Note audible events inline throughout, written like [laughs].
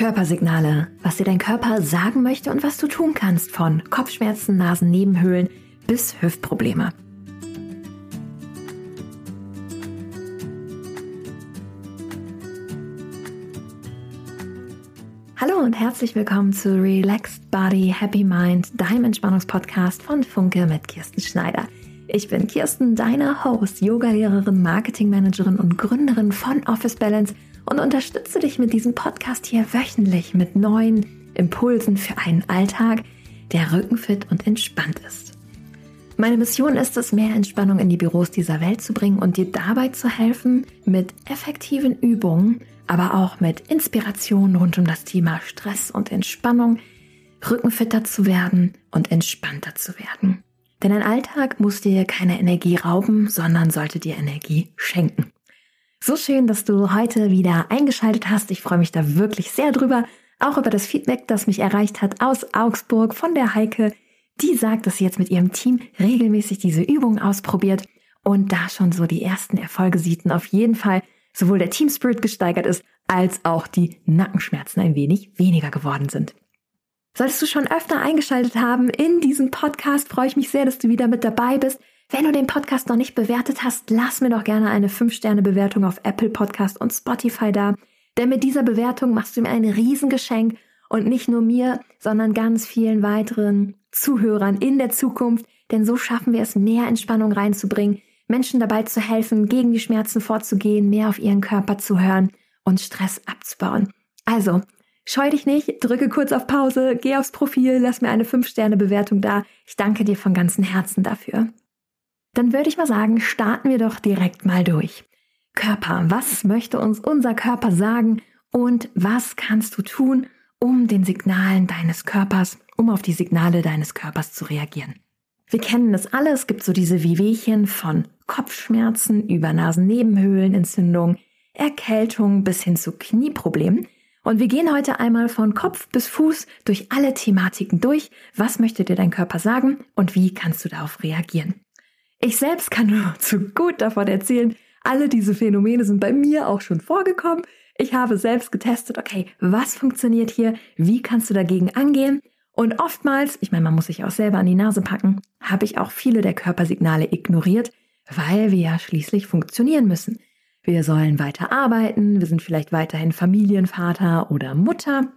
Körpersignale, was dir dein Körper sagen möchte und was du tun kannst, von Kopfschmerzen, Nasennebenhöhlen bis Hüftprobleme. Hallo und herzlich willkommen zu Relaxed Body, Happy Mind, deinem Entspannungspodcast von Funke mit Kirsten Schneider. Ich bin Kirsten, deine Host, Yogalehrerin, Marketingmanagerin und Gründerin von Office Balance – und unterstütze dich mit diesem Podcast hier wöchentlich mit neuen Impulsen für einen Alltag, der rückenfit und entspannt ist. Meine Mission ist es, mehr Entspannung in die Büros dieser Welt zu bringen und dir dabei zu helfen, mit effektiven Übungen, aber auch mit Inspiration rund um das Thema Stress und Entspannung, rückenfitter zu werden und entspannter zu werden. Denn ein Alltag muss dir keine Energie rauben, sondern sollte dir Energie schenken. So schön, dass du heute wieder eingeschaltet hast. Ich freue mich da wirklich sehr drüber. Auch über das Feedback, das mich erreicht hat aus Augsburg von der Heike. Die sagt, dass sie jetzt mit ihrem Team regelmäßig diese Übungen ausprobiert und da schon so die ersten Erfolge sieht und auf jeden Fall sowohl der Team Spirit gesteigert ist, als auch die Nackenschmerzen ein wenig weniger geworden sind. Solltest du schon öfter eingeschaltet haben in diesem Podcast, freue ich mich sehr, dass du wieder mit dabei bist. Wenn du den Podcast noch nicht bewertet hast, lass mir doch gerne eine 5-Sterne-Bewertung auf Apple Podcast und Spotify da. Denn mit dieser Bewertung machst du mir ein Riesengeschenk und nicht nur mir, sondern ganz vielen weiteren Zuhörern in der Zukunft. Denn so schaffen wir es, mehr Entspannung reinzubringen, Menschen dabei zu helfen, gegen die Schmerzen vorzugehen, mehr auf ihren Körper zu hören und Stress abzubauen. Also, scheu dich nicht, drücke kurz auf Pause, geh aufs Profil, lass mir eine 5-Sterne-Bewertung da. Ich danke dir von ganzem Herzen dafür. Dann würde ich mal sagen, starten wir doch direkt mal durch. Körper, was möchte uns unser Körper sagen und was kannst du tun, um den Signalen deines Körpers, um auf die Signale deines Körpers zu reagieren? Wir kennen das alle, es gibt so diese Wehwehchen von Kopfschmerzen über Nasennebenhöhlenentzündung, Erkältung bis hin zu Knieproblemen. Und wir gehen heute einmal von Kopf bis Fuß durch alle Thematiken durch. Was möchte dir dein Körper sagen und wie kannst du darauf reagieren? Ich selbst kann nur [laughs] zu gut davon erzählen, alle diese Phänomene sind bei mir auch schon vorgekommen. Ich habe selbst getestet, okay, was funktioniert hier? Wie kannst du dagegen angehen? Und oftmals, ich meine, man muss sich auch selber an die Nase packen, habe ich auch viele der Körpersignale ignoriert, weil wir ja schließlich funktionieren müssen. Wir sollen weiter arbeiten, wir sind vielleicht weiterhin Familienvater oder Mutter,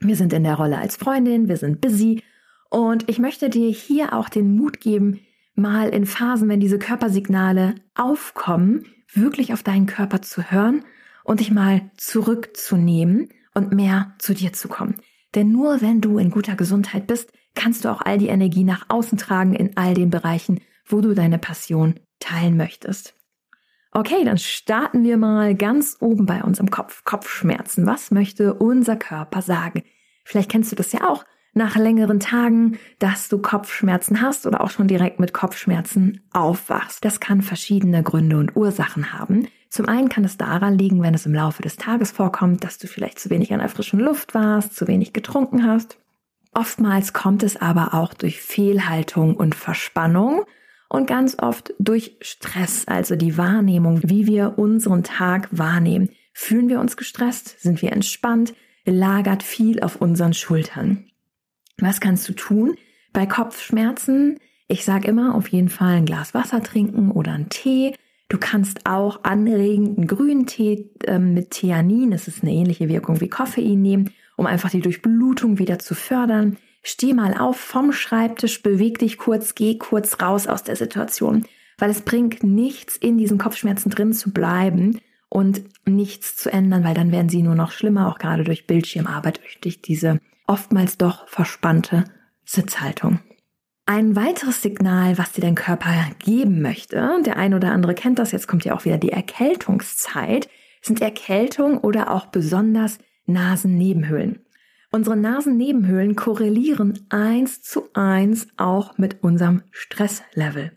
wir sind in der Rolle als Freundin, wir sind busy und ich möchte dir hier auch den Mut geben, mal in Phasen, wenn diese Körpersignale aufkommen, wirklich auf deinen Körper zu hören und dich mal zurückzunehmen und mehr zu dir zu kommen. Denn nur wenn du in guter Gesundheit bist, kannst du auch all die Energie nach außen tragen in all den Bereichen, wo du deine Passion teilen möchtest. Okay, dann starten wir mal ganz oben bei uns im Kopf. Kopfschmerzen. Was möchte unser Körper sagen? Vielleicht kennst du das ja auch nach längeren Tagen, dass du Kopfschmerzen hast oder auch schon direkt mit Kopfschmerzen aufwachst. Das kann verschiedene Gründe und Ursachen haben. Zum einen kann es daran liegen, wenn es im Laufe des Tages vorkommt, dass du vielleicht zu wenig an der frischen Luft warst, zu wenig getrunken hast. Oftmals kommt es aber auch durch Fehlhaltung und Verspannung und ganz oft durch Stress, also die Wahrnehmung, wie wir unseren Tag wahrnehmen. Fühlen wir uns gestresst? Sind wir entspannt? Lagert viel auf unseren Schultern. Was kannst du tun bei Kopfschmerzen? Ich sage immer, auf jeden Fall ein Glas Wasser trinken oder einen Tee. Du kannst auch anregenden grünen Tee äh, mit Theanin, das ist eine ähnliche Wirkung wie Koffein nehmen, um einfach die Durchblutung wieder zu fördern. Steh mal auf vom Schreibtisch, beweg dich kurz, geh kurz raus aus der Situation, weil es bringt nichts, in diesen Kopfschmerzen drin zu bleiben und nichts zu ändern, weil dann werden sie nur noch schlimmer, auch gerade durch Bildschirmarbeit, durch diese oftmals doch verspannte Sitzhaltung. Ein weiteres Signal, was dir dein Körper geben möchte, der ein oder andere kennt das, jetzt kommt ja auch wieder die Erkältungszeit, sind Erkältung oder auch besonders Nasennebenhöhlen. Unsere Nasennebenhöhlen korrelieren eins zu eins auch mit unserem Stresslevel.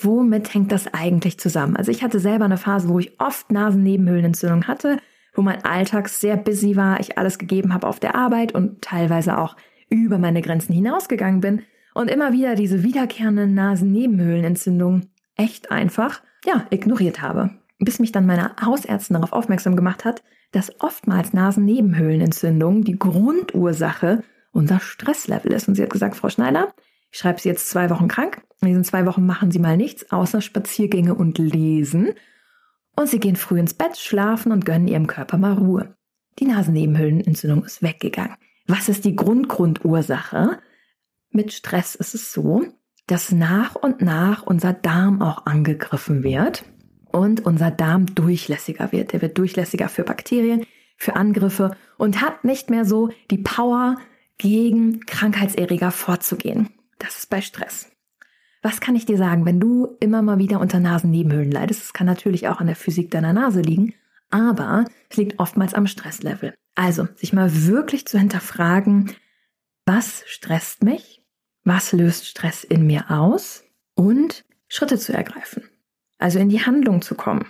Womit hängt das eigentlich zusammen? Also ich hatte selber eine Phase, wo ich oft Nasennebenhöhlenentzündung hatte wo mein Alltag sehr busy war, ich alles gegeben habe auf der Arbeit und teilweise auch über meine Grenzen hinausgegangen bin und immer wieder diese wiederkehrenden Nasennebenhöhlenentzündungen echt einfach, ja, ignoriert habe. bis mich dann meine Hausärztin darauf aufmerksam gemacht hat, dass oftmals Nasennebenhöhlenentzündung die Grundursache unser Stresslevel ist. Und sie hat gesagt, Frau Schneider, ich schreibe Sie jetzt zwei Wochen krank. In diesen zwei Wochen machen Sie mal nichts außer Spaziergänge und Lesen. Und Sie gehen früh ins Bett, schlafen und gönnen Ihrem Körper mal Ruhe. Die Nasennebenhöhlenentzündung ist weggegangen. Was ist die Grundgrundursache? Mit Stress ist es so, dass nach und nach unser Darm auch angegriffen wird und unser Darm durchlässiger wird. Der wird durchlässiger für Bakterien, für Angriffe und hat nicht mehr so die Power, gegen Krankheitserreger vorzugehen. Das ist bei Stress. Was kann ich dir sagen, wenn du immer mal wieder unter Nasennebenhöhlen leidest? Es kann natürlich auch an der Physik deiner Nase liegen, aber es liegt oftmals am Stresslevel. Also, sich mal wirklich zu hinterfragen, was stresst mich? Was löst Stress in mir aus? Und Schritte zu ergreifen. Also in die Handlung zu kommen.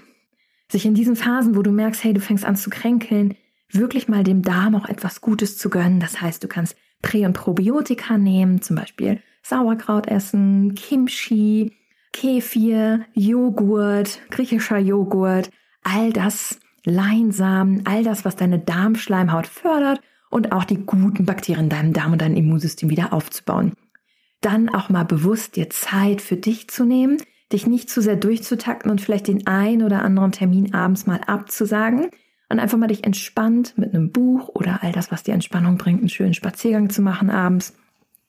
Sich in diesen Phasen, wo du merkst, hey, du fängst an zu kränkeln, wirklich mal dem Darm auch etwas Gutes zu gönnen. Das heißt, du kannst Prä- und Probiotika nehmen, zum Beispiel Sauerkraut essen, Kimchi, Kefir, Joghurt, griechischer Joghurt, all das Leinsamen, all das, was deine Darmschleimhaut fördert und auch die guten Bakterien in deinem Darm und deinem Immunsystem wieder aufzubauen. Dann auch mal bewusst dir Zeit für dich zu nehmen, dich nicht zu sehr durchzutakten und vielleicht den ein oder anderen Termin abends mal abzusagen und einfach mal dich entspannt mit einem Buch oder all das, was dir Entspannung bringt, einen schönen Spaziergang zu machen abends,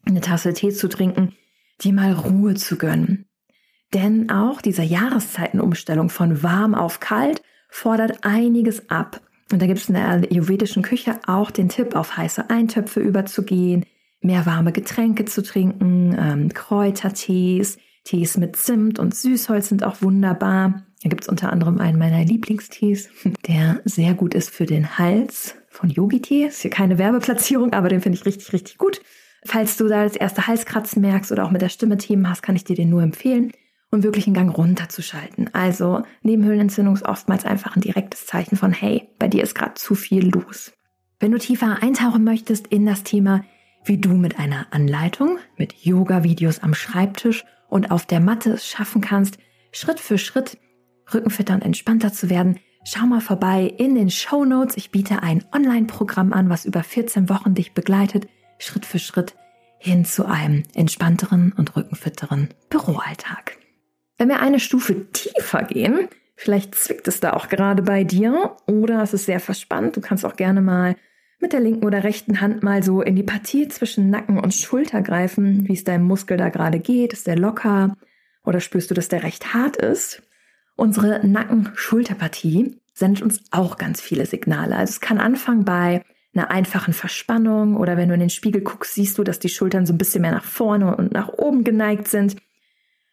eine Tasse Tee zu trinken, dir mal Ruhe zu gönnen. Denn auch diese Jahreszeitenumstellung von warm auf kalt fordert einiges ab. Und da gibt es in der ayurvedischen Küche auch den Tipp, auf heiße Eintöpfe überzugehen, mehr warme Getränke zu trinken, ähm, Kräutertees, Tees mit Zimt und Süßholz sind auch wunderbar. Da gibt es unter anderem einen meiner Lieblingstees, der sehr gut ist für den Hals von Yogi-Tee. Ist hier keine Werbeplatzierung, aber den finde ich richtig, richtig gut. Falls du da das erste Halskratzen merkst oder auch mit der Stimme Themen hast, kann ich dir den nur empfehlen, um wirklich einen Gang runterzuschalten. Also Nebenhöhlenentzündung ist oftmals einfach ein direktes Zeichen von, hey, bei dir ist gerade zu viel los. Wenn du tiefer eintauchen möchtest in das Thema, wie du mit einer Anleitung, mit Yoga-Videos am Schreibtisch und auf der Matte es schaffen kannst, Schritt für Schritt rückenfitter und entspannter zu werden, schau mal vorbei in den Show Notes. Ich biete ein Online-Programm an, was über 14 Wochen dich begleitet, Schritt für Schritt hin zu einem entspannteren und rückenfitteren Büroalltag. Wenn wir eine Stufe tiefer gehen, vielleicht zwickt es da auch gerade bei dir oder es ist sehr verspannt, du kannst auch gerne mal mit der linken oder rechten Hand mal so in die Partie zwischen Nacken und Schulter greifen, wie es deinem Muskel da gerade geht. Ist der locker oder spürst du, dass der recht hart ist? Unsere Nacken-Schulterpartie sendet uns auch ganz viele Signale. Also es kann anfangen bei einer einfachen Verspannung oder wenn du in den Spiegel guckst, siehst du, dass die Schultern so ein bisschen mehr nach vorne und nach oben geneigt sind,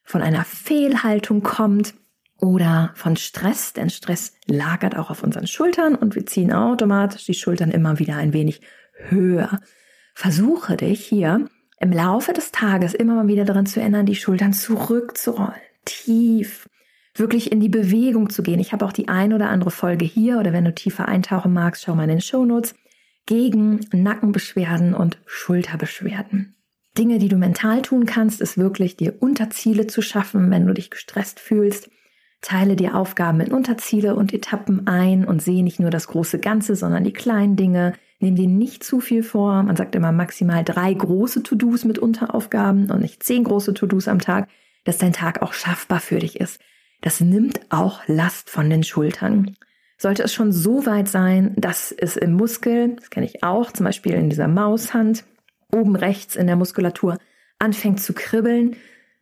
von einer Fehlhaltung kommt oder von Stress, denn Stress lagert auch auf unseren Schultern und wir ziehen automatisch die Schultern immer wieder ein wenig höher. Versuche dich hier im Laufe des Tages immer mal wieder daran zu erinnern, die Schultern zurückzurollen, tief wirklich in die Bewegung zu gehen. Ich habe auch die ein oder andere Folge hier oder wenn du tiefer eintauchen magst, schau mal in den Shownotes gegen Nackenbeschwerden und Schulterbeschwerden. Dinge, die du mental tun kannst, ist wirklich dir Unterziele zu schaffen, wenn du dich gestresst fühlst. Teile dir Aufgaben in Unterziele und Etappen ein und sehe nicht nur das große Ganze, sondern die kleinen Dinge. Nimm dir nicht zu viel vor. Man sagt immer maximal drei große To-Dos mit Unteraufgaben und nicht zehn große To-Dos am Tag, dass dein Tag auch schaffbar für dich ist. Das nimmt auch Last von den Schultern. Sollte es schon so weit sein, dass es im Muskel, das kenne ich auch, zum Beispiel in dieser Maushand, oben rechts in der Muskulatur, anfängt zu kribbeln,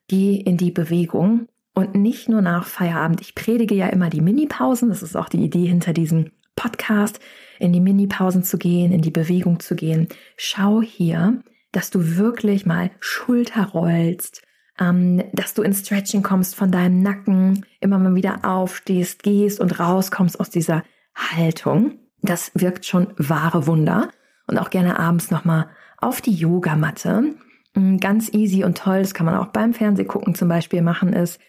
geh in die Bewegung und nicht nur nach Feierabend. Ich predige ja immer die Minipausen, das ist auch die Idee hinter diesem Podcast, in die Minipausen zu gehen, in die Bewegung zu gehen. Schau hier, dass du wirklich mal Schulter rollst, ähm, dass du ins Stretching kommst von deinem Nacken, immer mal wieder aufstehst, gehst und rauskommst aus dieser Haltung. Das wirkt schon wahre Wunder. Und auch gerne abends nochmal auf die Yogamatte. Mm, ganz easy und toll, das kann man auch beim Fernsehgucken zum Beispiel machen, ist,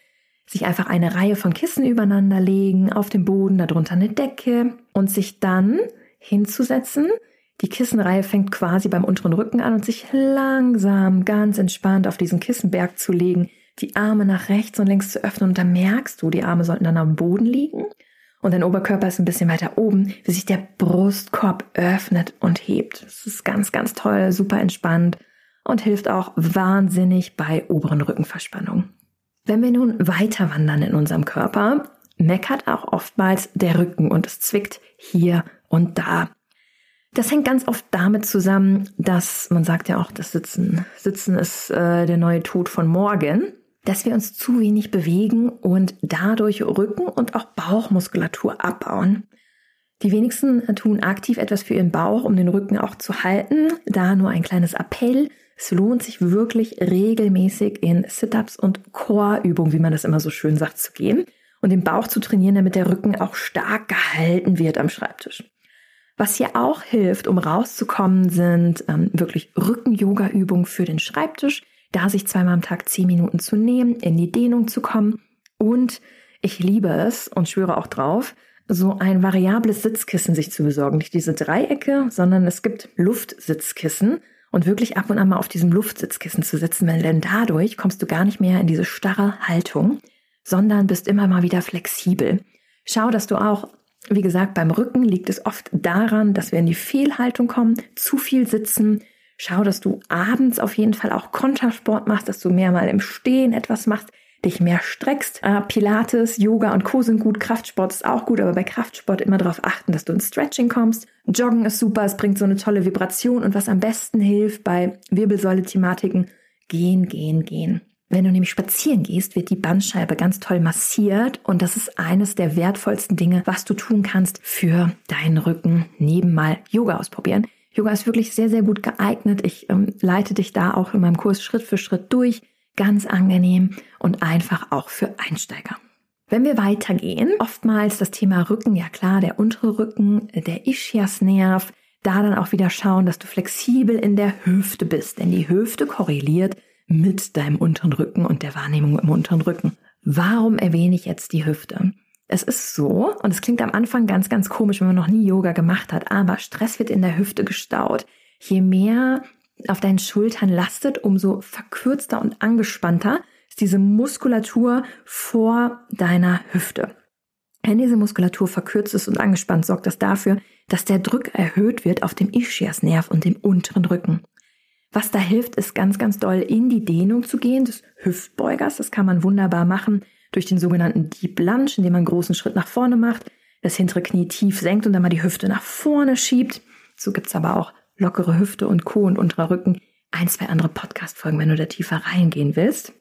sich einfach eine Reihe von Kissen übereinander legen, auf dem Boden, darunter eine Decke und sich dann hinzusetzen, die Kissenreihe fängt quasi beim unteren Rücken an und sich langsam, ganz entspannt auf diesen Kissenberg zu legen, die Arme nach rechts und links zu öffnen und dann merkst du, die Arme sollten dann am Boden liegen und dein Oberkörper ist ein bisschen weiter oben, wie sich der Brustkorb öffnet und hebt. Das ist ganz, ganz toll, super entspannt und hilft auch wahnsinnig bei oberen Rückenverspannungen. Wenn wir nun weiter wandern in unserem Körper, meckert auch oftmals der Rücken und es zwickt hier und da. Das hängt ganz oft damit zusammen, dass man sagt ja auch, das Sitzen, Sitzen ist äh, der neue Tod von morgen, dass wir uns zu wenig bewegen und dadurch Rücken und auch Bauchmuskulatur abbauen. Die wenigsten tun aktiv etwas für ihren Bauch, um den Rücken auch zu halten. Da nur ein kleines Appell. Es lohnt sich wirklich regelmäßig in Sit-ups und Core-Übungen, wie man das immer so schön sagt, zu gehen und den Bauch zu trainieren, damit der Rücken auch stark gehalten wird am Schreibtisch. Was hier auch hilft, um rauszukommen, sind ähm, wirklich Rücken-Yoga-Übungen für den Schreibtisch, da sich zweimal am Tag zehn Minuten zu nehmen, in die Dehnung zu kommen. Und ich liebe es und schwöre auch drauf, so ein variables Sitzkissen sich zu besorgen. Nicht diese Dreiecke, sondern es gibt Luftsitzkissen und wirklich ab und an mal auf diesem Luftsitzkissen zu sitzen, denn dadurch kommst du gar nicht mehr in diese starre Haltung, sondern bist immer mal wieder flexibel. Schau, dass du auch wie gesagt, beim Rücken liegt es oft daran, dass wir in die Fehlhaltung kommen, zu viel sitzen. Schau, dass du abends auf jeden Fall auch Kontersport machst, dass du mehr mal im Stehen etwas machst, dich mehr streckst. Äh, Pilates, Yoga und Co. sind gut, Kraftsport ist auch gut, aber bei Kraftsport immer darauf achten, dass du ins Stretching kommst. Joggen ist super, es bringt so eine tolle Vibration und was am besten hilft bei Wirbelsäule-Thematiken, gehen, gehen, gehen. Wenn du nämlich spazieren gehst, wird die Bandscheibe ganz toll massiert und das ist eines der wertvollsten Dinge, was du tun kannst für deinen Rücken, neben mal Yoga ausprobieren. Yoga ist wirklich sehr, sehr gut geeignet. Ich ähm, leite dich da auch in meinem Kurs Schritt für Schritt durch. Ganz angenehm und einfach auch für Einsteiger. Wenn wir weitergehen, oftmals das Thema Rücken, ja klar, der untere Rücken, der Ischiasnerv, da dann auch wieder schauen, dass du flexibel in der Hüfte bist, denn die Hüfte korreliert mit deinem unteren Rücken und der Wahrnehmung im unteren Rücken. Warum erwähne ich jetzt die Hüfte? Es ist so, und es klingt am Anfang ganz, ganz komisch, wenn man noch nie Yoga gemacht hat, aber Stress wird in der Hüfte gestaut. Je mehr auf deinen Schultern lastet, umso verkürzter und angespannter ist diese Muskulatur vor deiner Hüfte. Wenn diese Muskulatur verkürzt ist und angespannt, sorgt das dafür, dass der Druck erhöht wird auf dem Ischiasnerv und dem unteren Rücken. Was da hilft, ist ganz, ganz doll in die Dehnung zu gehen des Hüftbeugers. Das kann man wunderbar machen durch den sogenannten Deep Lunge, indem man einen großen Schritt nach vorne macht, das hintere Knie tief senkt und dann mal die Hüfte nach vorne schiebt. So gibt's aber auch lockere Hüfte und Co. und unterer Rücken. Ein, zwei andere Podcast-Folgen, wenn du da tiefer reingehen willst.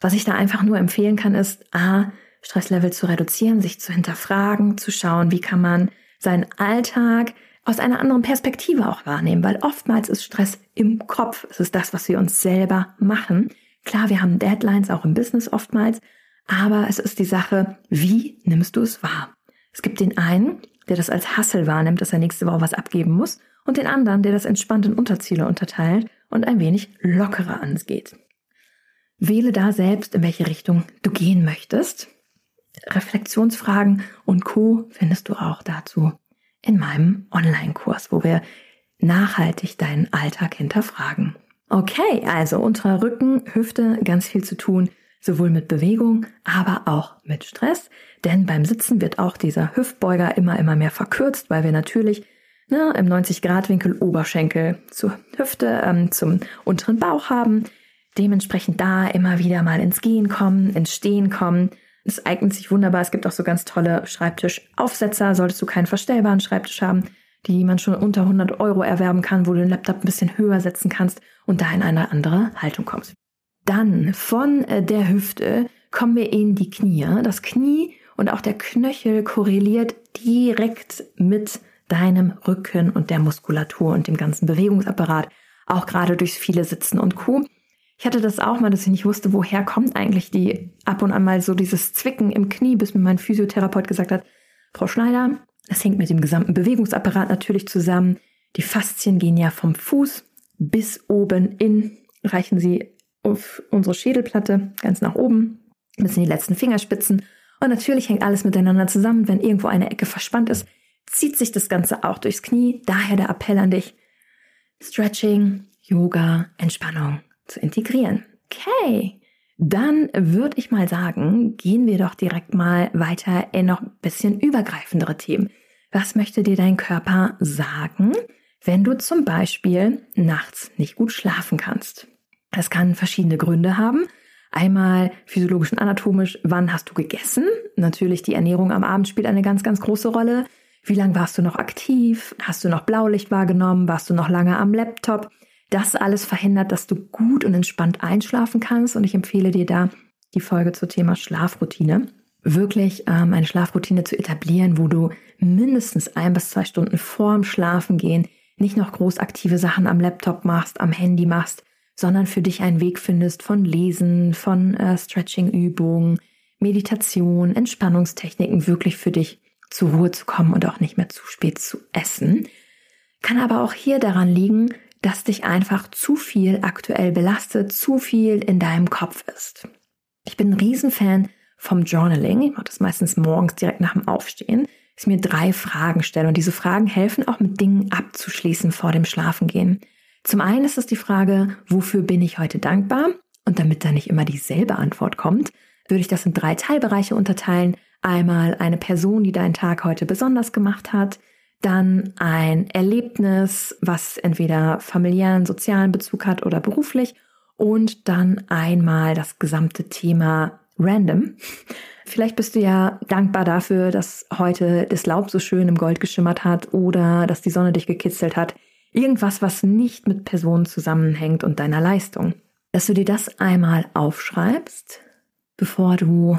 Was ich da einfach nur empfehlen kann, ist, A, Stresslevel zu reduzieren, sich zu hinterfragen, zu schauen, wie kann man seinen Alltag aus einer anderen Perspektive auch wahrnehmen, weil oftmals ist Stress im Kopf. Es ist das, was wir uns selber machen. Klar, wir haben Deadlines auch im Business oftmals, aber es ist die Sache, wie nimmst du es wahr? Es gibt den einen, der das als Hassel wahrnimmt, dass er nächste Woche was abgeben muss, und den anderen, der das entspannt in Unterziele unterteilt und ein wenig lockerer angeht. Wähle da selbst, in welche Richtung du gehen möchtest. Reflexionsfragen und Co. findest du auch dazu in meinem Online-Kurs, wo wir nachhaltig deinen Alltag hinterfragen. Okay, also unterer Rücken, Hüfte, ganz viel zu tun, sowohl mit Bewegung, aber auch mit Stress. Denn beim Sitzen wird auch dieser Hüftbeuger immer, immer mehr verkürzt, weil wir natürlich ne, im 90-Grad-Winkel Oberschenkel zur Hüfte, ähm, zum unteren Bauch haben. Dementsprechend da immer wieder mal ins Gehen kommen, ins Stehen kommen es eignet sich wunderbar. Es gibt auch so ganz tolle Schreibtischaufsetzer. Solltest du keinen verstellbaren Schreibtisch haben, die man schon unter 100 Euro erwerben kann, wo du den Laptop ein bisschen höher setzen kannst und da in eine andere Haltung kommst. Dann von äh, der Hüfte kommen wir in die Knie. Das Knie und auch der Knöchel korreliert direkt mit deinem Rücken und der Muskulatur und dem ganzen Bewegungsapparat, auch gerade durchs viele Sitzen und Co. Ich hatte das auch mal, dass ich nicht wusste, woher kommt eigentlich die ab und an mal so dieses Zwicken im Knie, bis mir mein Physiotherapeut gesagt hat, Frau Schneider, das hängt mit dem gesamten Bewegungsapparat natürlich zusammen. Die Faszien gehen ja vom Fuß bis oben in, reichen sie auf unsere Schädelplatte ganz nach oben, bis in die letzten Fingerspitzen. Und natürlich hängt alles miteinander zusammen. Wenn irgendwo eine Ecke verspannt ist, zieht sich das Ganze auch durchs Knie. Daher der Appell an dich. Stretching, Yoga, Entspannung zu integrieren. Okay, dann würde ich mal sagen, gehen wir doch direkt mal weiter in noch ein bisschen übergreifendere Themen. Was möchte dir dein Körper sagen, wenn du zum Beispiel nachts nicht gut schlafen kannst? Das kann verschiedene Gründe haben. Einmal physiologisch und anatomisch, wann hast du gegessen? Natürlich die Ernährung am Abend spielt eine ganz, ganz große Rolle. Wie lange warst du noch aktiv? Hast du noch Blaulicht wahrgenommen? Warst du noch lange am Laptop? Das alles verhindert, dass du gut und entspannt einschlafen kannst. Und ich empfehle dir da die Folge zum Thema Schlafroutine. Wirklich ähm, eine Schlafroutine zu etablieren, wo du mindestens ein bis zwei Stunden vorm Schlafengehen nicht noch groß aktive Sachen am Laptop machst, am Handy machst, sondern für dich einen Weg findest von Lesen, von äh, Stretching-Übungen, Meditation, Entspannungstechniken, wirklich für dich zur Ruhe zu kommen und auch nicht mehr zu spät zu essen. Kann aber auch hier daran liegen, dass dich einfach zu viel aktuell belastet, zu viel in deinem Kopf ist. Ich bin ein Riesenfan vom Journaling. Ich mache das meistens morgens direkt nach dem Aufstehen. Ich mir drei Fragen stelle und diese Fragen helfen auch mit Dingen abzuschließen vor dem Schlafengehen. Zum einen ist es die Frage, wofür bin ich heute dankbar? Und damit da nicht immer dieselbe Antwort kommt, würde ich das in drei Teilbereiche unterteilen. Einmal eine Person, die deinen Tag heute besonders gemacht hat, dann ein Erlebnis, was entweder familiären, sozialen Bezug hat oder beruflich und dann einmal das gesamte Thema random. [laughs] Vielleicht bist du ja dankbar dafür, dass heute das Laub so schön im Gold geschimmert hat oder dass die Sonne dich gekitzelt hat. Irgendwas, was nicht mit Personen zusammenhängt und deiner Leistung. Dass du dir das einmal aufschreibst, bevor du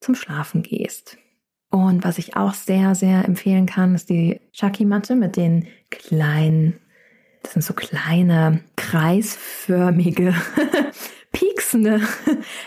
zum Schlafen gehst. Und was ich auch sehr, sehr empfehlen kann, ist die Shaki-Matte mit den kleinen, das sind so kleine, kreisförmige, [laughs] pieksende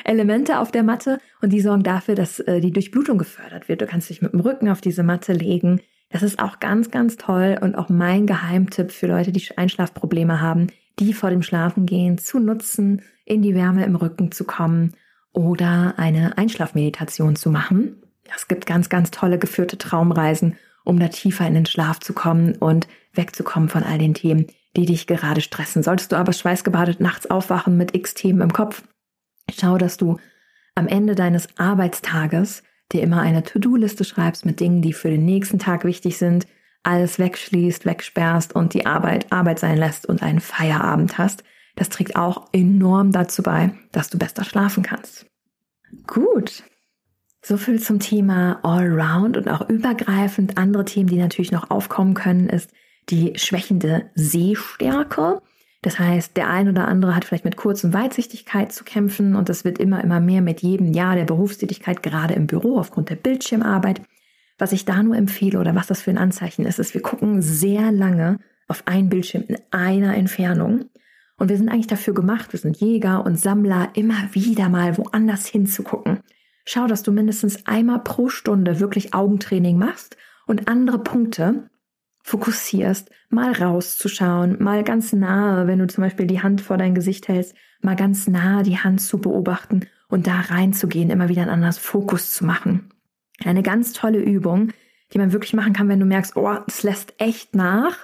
Elemente auf der Matte und die sorgen dafür, dass äh, die Durchblutung gefördert wird. Du kannst dich mit dem Rücken auf diese Matte legen. Das ist auch ganz, ganz toll und auch mein Geheimtipp für Leute, die Einschlafprobleme haben, die vor dem Schlafengehen zu nutzen, in die Wärme im Rücken zu kommen oder eine Einschlafmeditation zu machen. Es gibt ganz, ganz tolle geführte Traumreisen, um da tiefer in den Schlaf zu kommen und wegzukommen von all den Themen, die dich gerade stressen. Solltest du aber schweißgebadet nachts aufwachen mit x Themen im Kopf, schau, dass du am Ende deines Arbeitstages dir immer eine To-Do-Liste schreibst mit Dingen, die für den nächsten Tag wichtig sind, alles wegschließt, wegsperrst und die Arbeit Arbeit sein lässt und einen Feierabend hast. Das trägt auch enorm dazu bei, dass du besser schlafen kannst. Gut, so viel zum Thema Allround und auch übergreifend. Andere Themen, die natürlich noch aufkommen können, ist die schwächende Sehstärke. Das heißt, der ein oder andere hat vielleicht mit Kurz- und Weitsichtigkeit zu kämpfen und das wird immer, immer mehr mit jedem Jahr der Berufstätigkeit, gerade im Büro aufgrund der Bildschirmarbeit. Was ich da nur empfehle oder was das für ein Anzeichen ist, ist, wir gucken sehr lange auf einen Bildschirm in einer Entfernung. Und wir sind eigentlich dafür gemacht, wir sind Jäger und Sammler, immer wieder mal woanders hinzugucken schau, dass du mindestens einmal pro Stunde wirklich Augentraining machst und andere Punkte fokussierst, mal rauszuschauen, mal ganz nahe, wenn du zum Beispiel die Hand vor dein Gesicht hältst, mal ganz nahe die Hand zu beobachten und da reinzugehen, immer wieder einen anderen Fokus zu machen. Eine ganz tolle Übung, die man wirklich machen kann, wenn du merkst, oh, es lässt echt nach,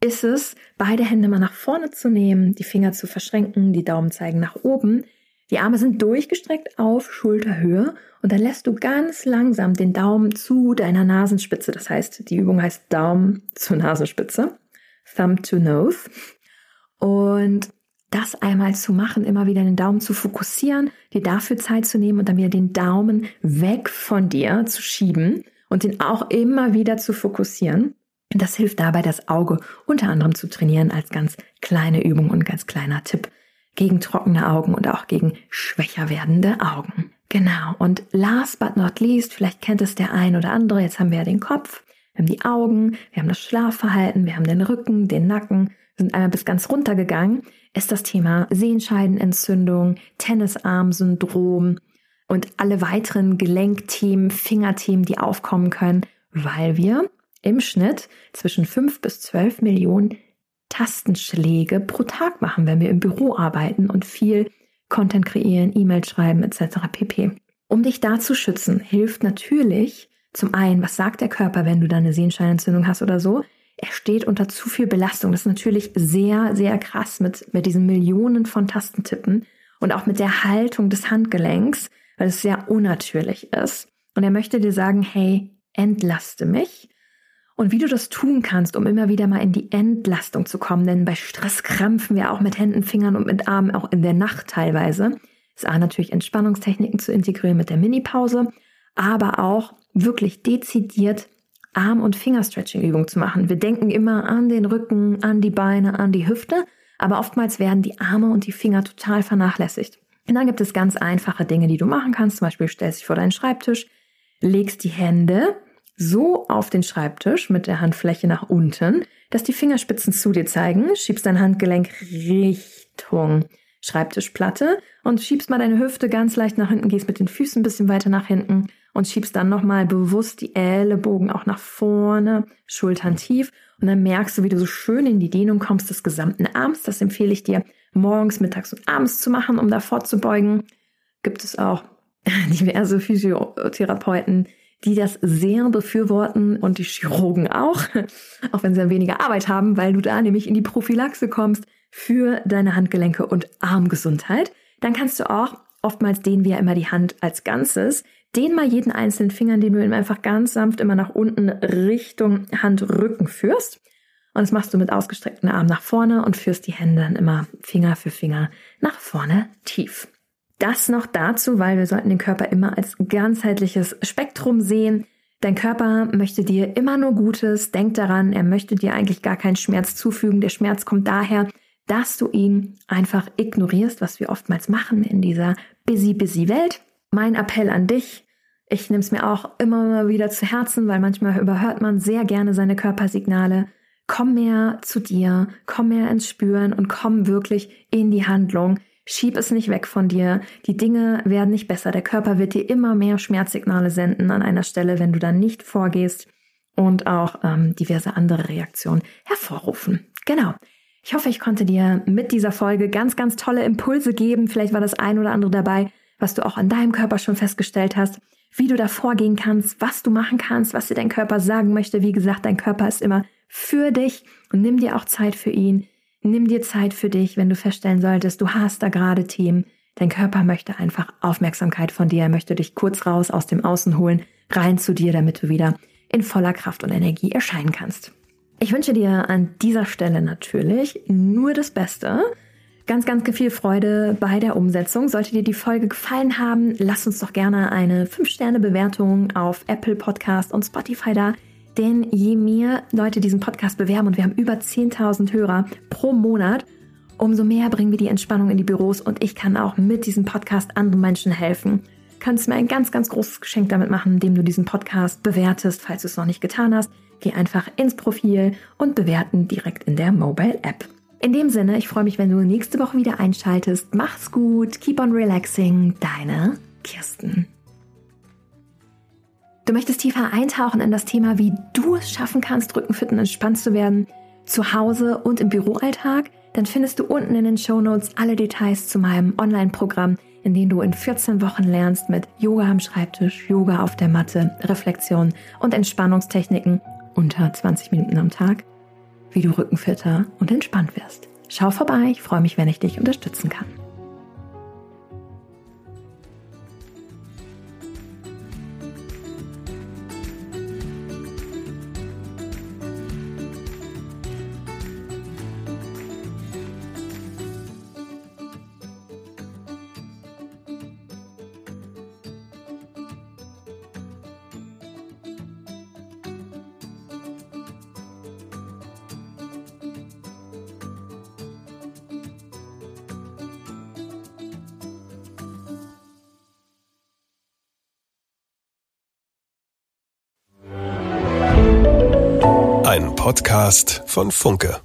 ist es, beide Hände mal nach vorne zu nehmen, die Finger zu verschränken, die Daumen zeigen nach oben, die Arme sind durchgestreckt auf Schulterhöhe und dann lässt du ganz langsam den Daumen zu deiner Nasenspitze. Das heißt, die Übung heißt Daumen zur Nasenspitze, Thumb to Nose. Und das einmal zu machen, immer wieder den Daumen zu fokussieren, dir dafür Zeit zu nehmen und dann wieder den Daumen weg von dir zu schieben und den auch immer wieder zu fokussieren. Das hilft dabei, das Auge unter anderem zu trainieren als ganz kleine Übung und ganz kleiner Tipp gegen trockene Augen und auch gegen schwächer werdende Augen. Genau. Und last but not least, vielleicht kennt es der ein oder andere, jetzt haben wir ja den Kopf, wir haben die Augen, wir haben das Schlafverhalten, wir haben den Rücken, den Nacken, sind einmal bis ganz runter gegangen, ist das Thema Sehenscheidenentzündung, Tennisarmsyndrom und alle weiteren Gelenkthemen, Fingerthemen, die aufkommen können, weil wir im Schnitt zwischen fünf bis zwölf Millionen Tastenschläge pro Tag machen, wenn wir im Büro arbeiten und viel Content kreieren, E-Mails schreiben etc. pp. Um dich da zu schützen, hilft natürlich zum einen, was sagt der Körper, wenn du da eine Sehenscheinentzündung hast oder so? Er steht unter zu viel Belastung. Das ist natürlich sehr, sehr krass mit, mit diesen Millionen von Tastentippen. und auch mit der Haltung des Handgelenks, weil es sehr unnatürlich ist. Und er möchte dir sagen, hey, entlaste mich. Und wie du das tun kannst, um immer wieder mal in die Entlastung zu kommen, denn bei Stress krampfen wir auch mit Händen, Fingern und mit Armen, auch in der Nacht teilweise. Ist auch natürlich Entspannungstechniken zu integrieren mit der Mini-Pause, aber auch wirklich dezidiert Arm- und Fingerstretching-Übungen zu machen. Wir denken immer an den Rücken, an die Beine, an die Hüfte, aber oftmals werden die Arme und die Finger total vernachlässigt. Und dann gibt es ganz einfache Dinge, die du machen kannst. Zum Beispiel stellst dich vor deinen Schreibtisch, legst die Hände so auf den Schreibtisch mit der Handfläche nach unten, dass die Fingerspitzen zu dir zeigen, schiebst dein Handgelenk Richtung Schreibtischplatte und schiebst mal deine Hüfte ganz leicht nach hinten, gehst mit den Füßen ein bisschen weiter nach hinten und schiebst dann nochmal bewusst die Ellenbogen auch nach vorne, Schultern tief und dann merkst du, wie du so schön in die Dehnung kommst des gesamten Arms. Das empfehle ich dir morgens, mittags und abends zu machen, um da vorzubeugen. Gibt es auch [laughs] diverse Physiotherapeuten, die das sehr befürworten und die Chirurgen auch, auch wenn sie weniger Arbeit haben, weil du da nämlich in die Prophylaxe kommst für deine Handgelenke und Armgesundheit. Dann kannst du auch, oftmals dehnen wir ja immer die Hand als Ganzes, dehn mal jeden einzelnen Finger, den du ihm einfach ganz sanft immer nach unten Richtung Handrücken führst. Und das machst du mit ausgestreckten Armen nach vorne und führst die Hände dann immer Finger für Finger nach vorne tief. Das noch dazu, weil wir sollten den Körper immer als ganzheitliches Spektrum sehen. Dein Körper möchte dir immer nur Gutes. Denk daran, er möchte dir eigentlich gar keinen Schmerz zufügen. Der Schmerz kommt daher, dass du ihn einfach ignorierst, was wir oftmals machen in dieser busy, busy Welt. Mein Appell an dich, ich nehme es mir auch immer mal wieder zu Herzen, weil manchmal überhört man sehr gerne seine Körpersignale. Komm mehr zu dir, komm mehr ins Spüren und komm wirklich in die Handlung. Schieb es nicht weg von dir. Die Dinge werden nicht besser. Der Körper wird dir immer mehr Schmerzsignale senden an einer Stelle, wenn du dann nicht vorgehst und auch ähm, diverse andere Reaktionen hervorrufen. Genau. Ich hoffe, ich konnte dir mit dieser Folge ganz, ganz tolle Impulse geben. Vielleicht war das ein oder andere dabei, was du auch an deinem Körper schon festgestellt hast, wie du da vorgehen kannst, was du machen kannst, was dir dein Körper sagen möchte. Wie gesagt, dein Körper ist immer für dich und nimm dir auch Zeit für ihn. Nimm dir Zeit für dich, wenn du feststellen solltest, du hast da gerade Themen. Dein Körper möchte einfach Aufmerksamkeit von dir. Er möchte dich kurz raus aus dem Außen holen, rein zu dir, damit du wieder in voller Kraft und Energie erscheinen kannst. Ich wünsche dir an dieser Stelle natürlich nur das Beste. Ganz, ganz viel Freude bei der Umsetzung. Sollte dir die Folge gefallen haben, lass uns doch gerne eine 5-Sterne-Bewertung auf Apple Podcast und Spotify da. Denn je mehr Leute diesen Podcast bewerben und wir haben über 10.000 Hörer pro Monat, umso mehr bringen wir die Entspannung in die Büros und ich kann auch mit diesem Podcast anderen Menschen helfen. Kannst mir ein ganz, ganz großes Geschenk damit machen, indem du diesen Podcast bewertest, falls du es noch nicht getan hast. Geh einfach ins Profil und bewerten direkt in der Mobile App. In dem Sinne, ich freue mich, wenn du nächste Woche wieder einschaltest. Mach's gut, keep on relaxing, deine Kirsten. Du möchtest tiefer eintauchen in das Thema, wie du es schaffen kannst, rückenfit und entspannt zu werden, zu Hause und im Büroalltag? Dann findest du unten in den Show Notes alle Details zu meinem Online-Programm, in dem du in 14 Wochen lernst mit Yoga am Schreibtisch, Yoga auf der Matte, Reflexion und Entspannungstechniken unter 20 Minuten am Tag, wie du rückenfitter und entspannt wirst. Schau vorbei, ich freue mich, wenn ich dich unterstützen kann. Podcast von Funke.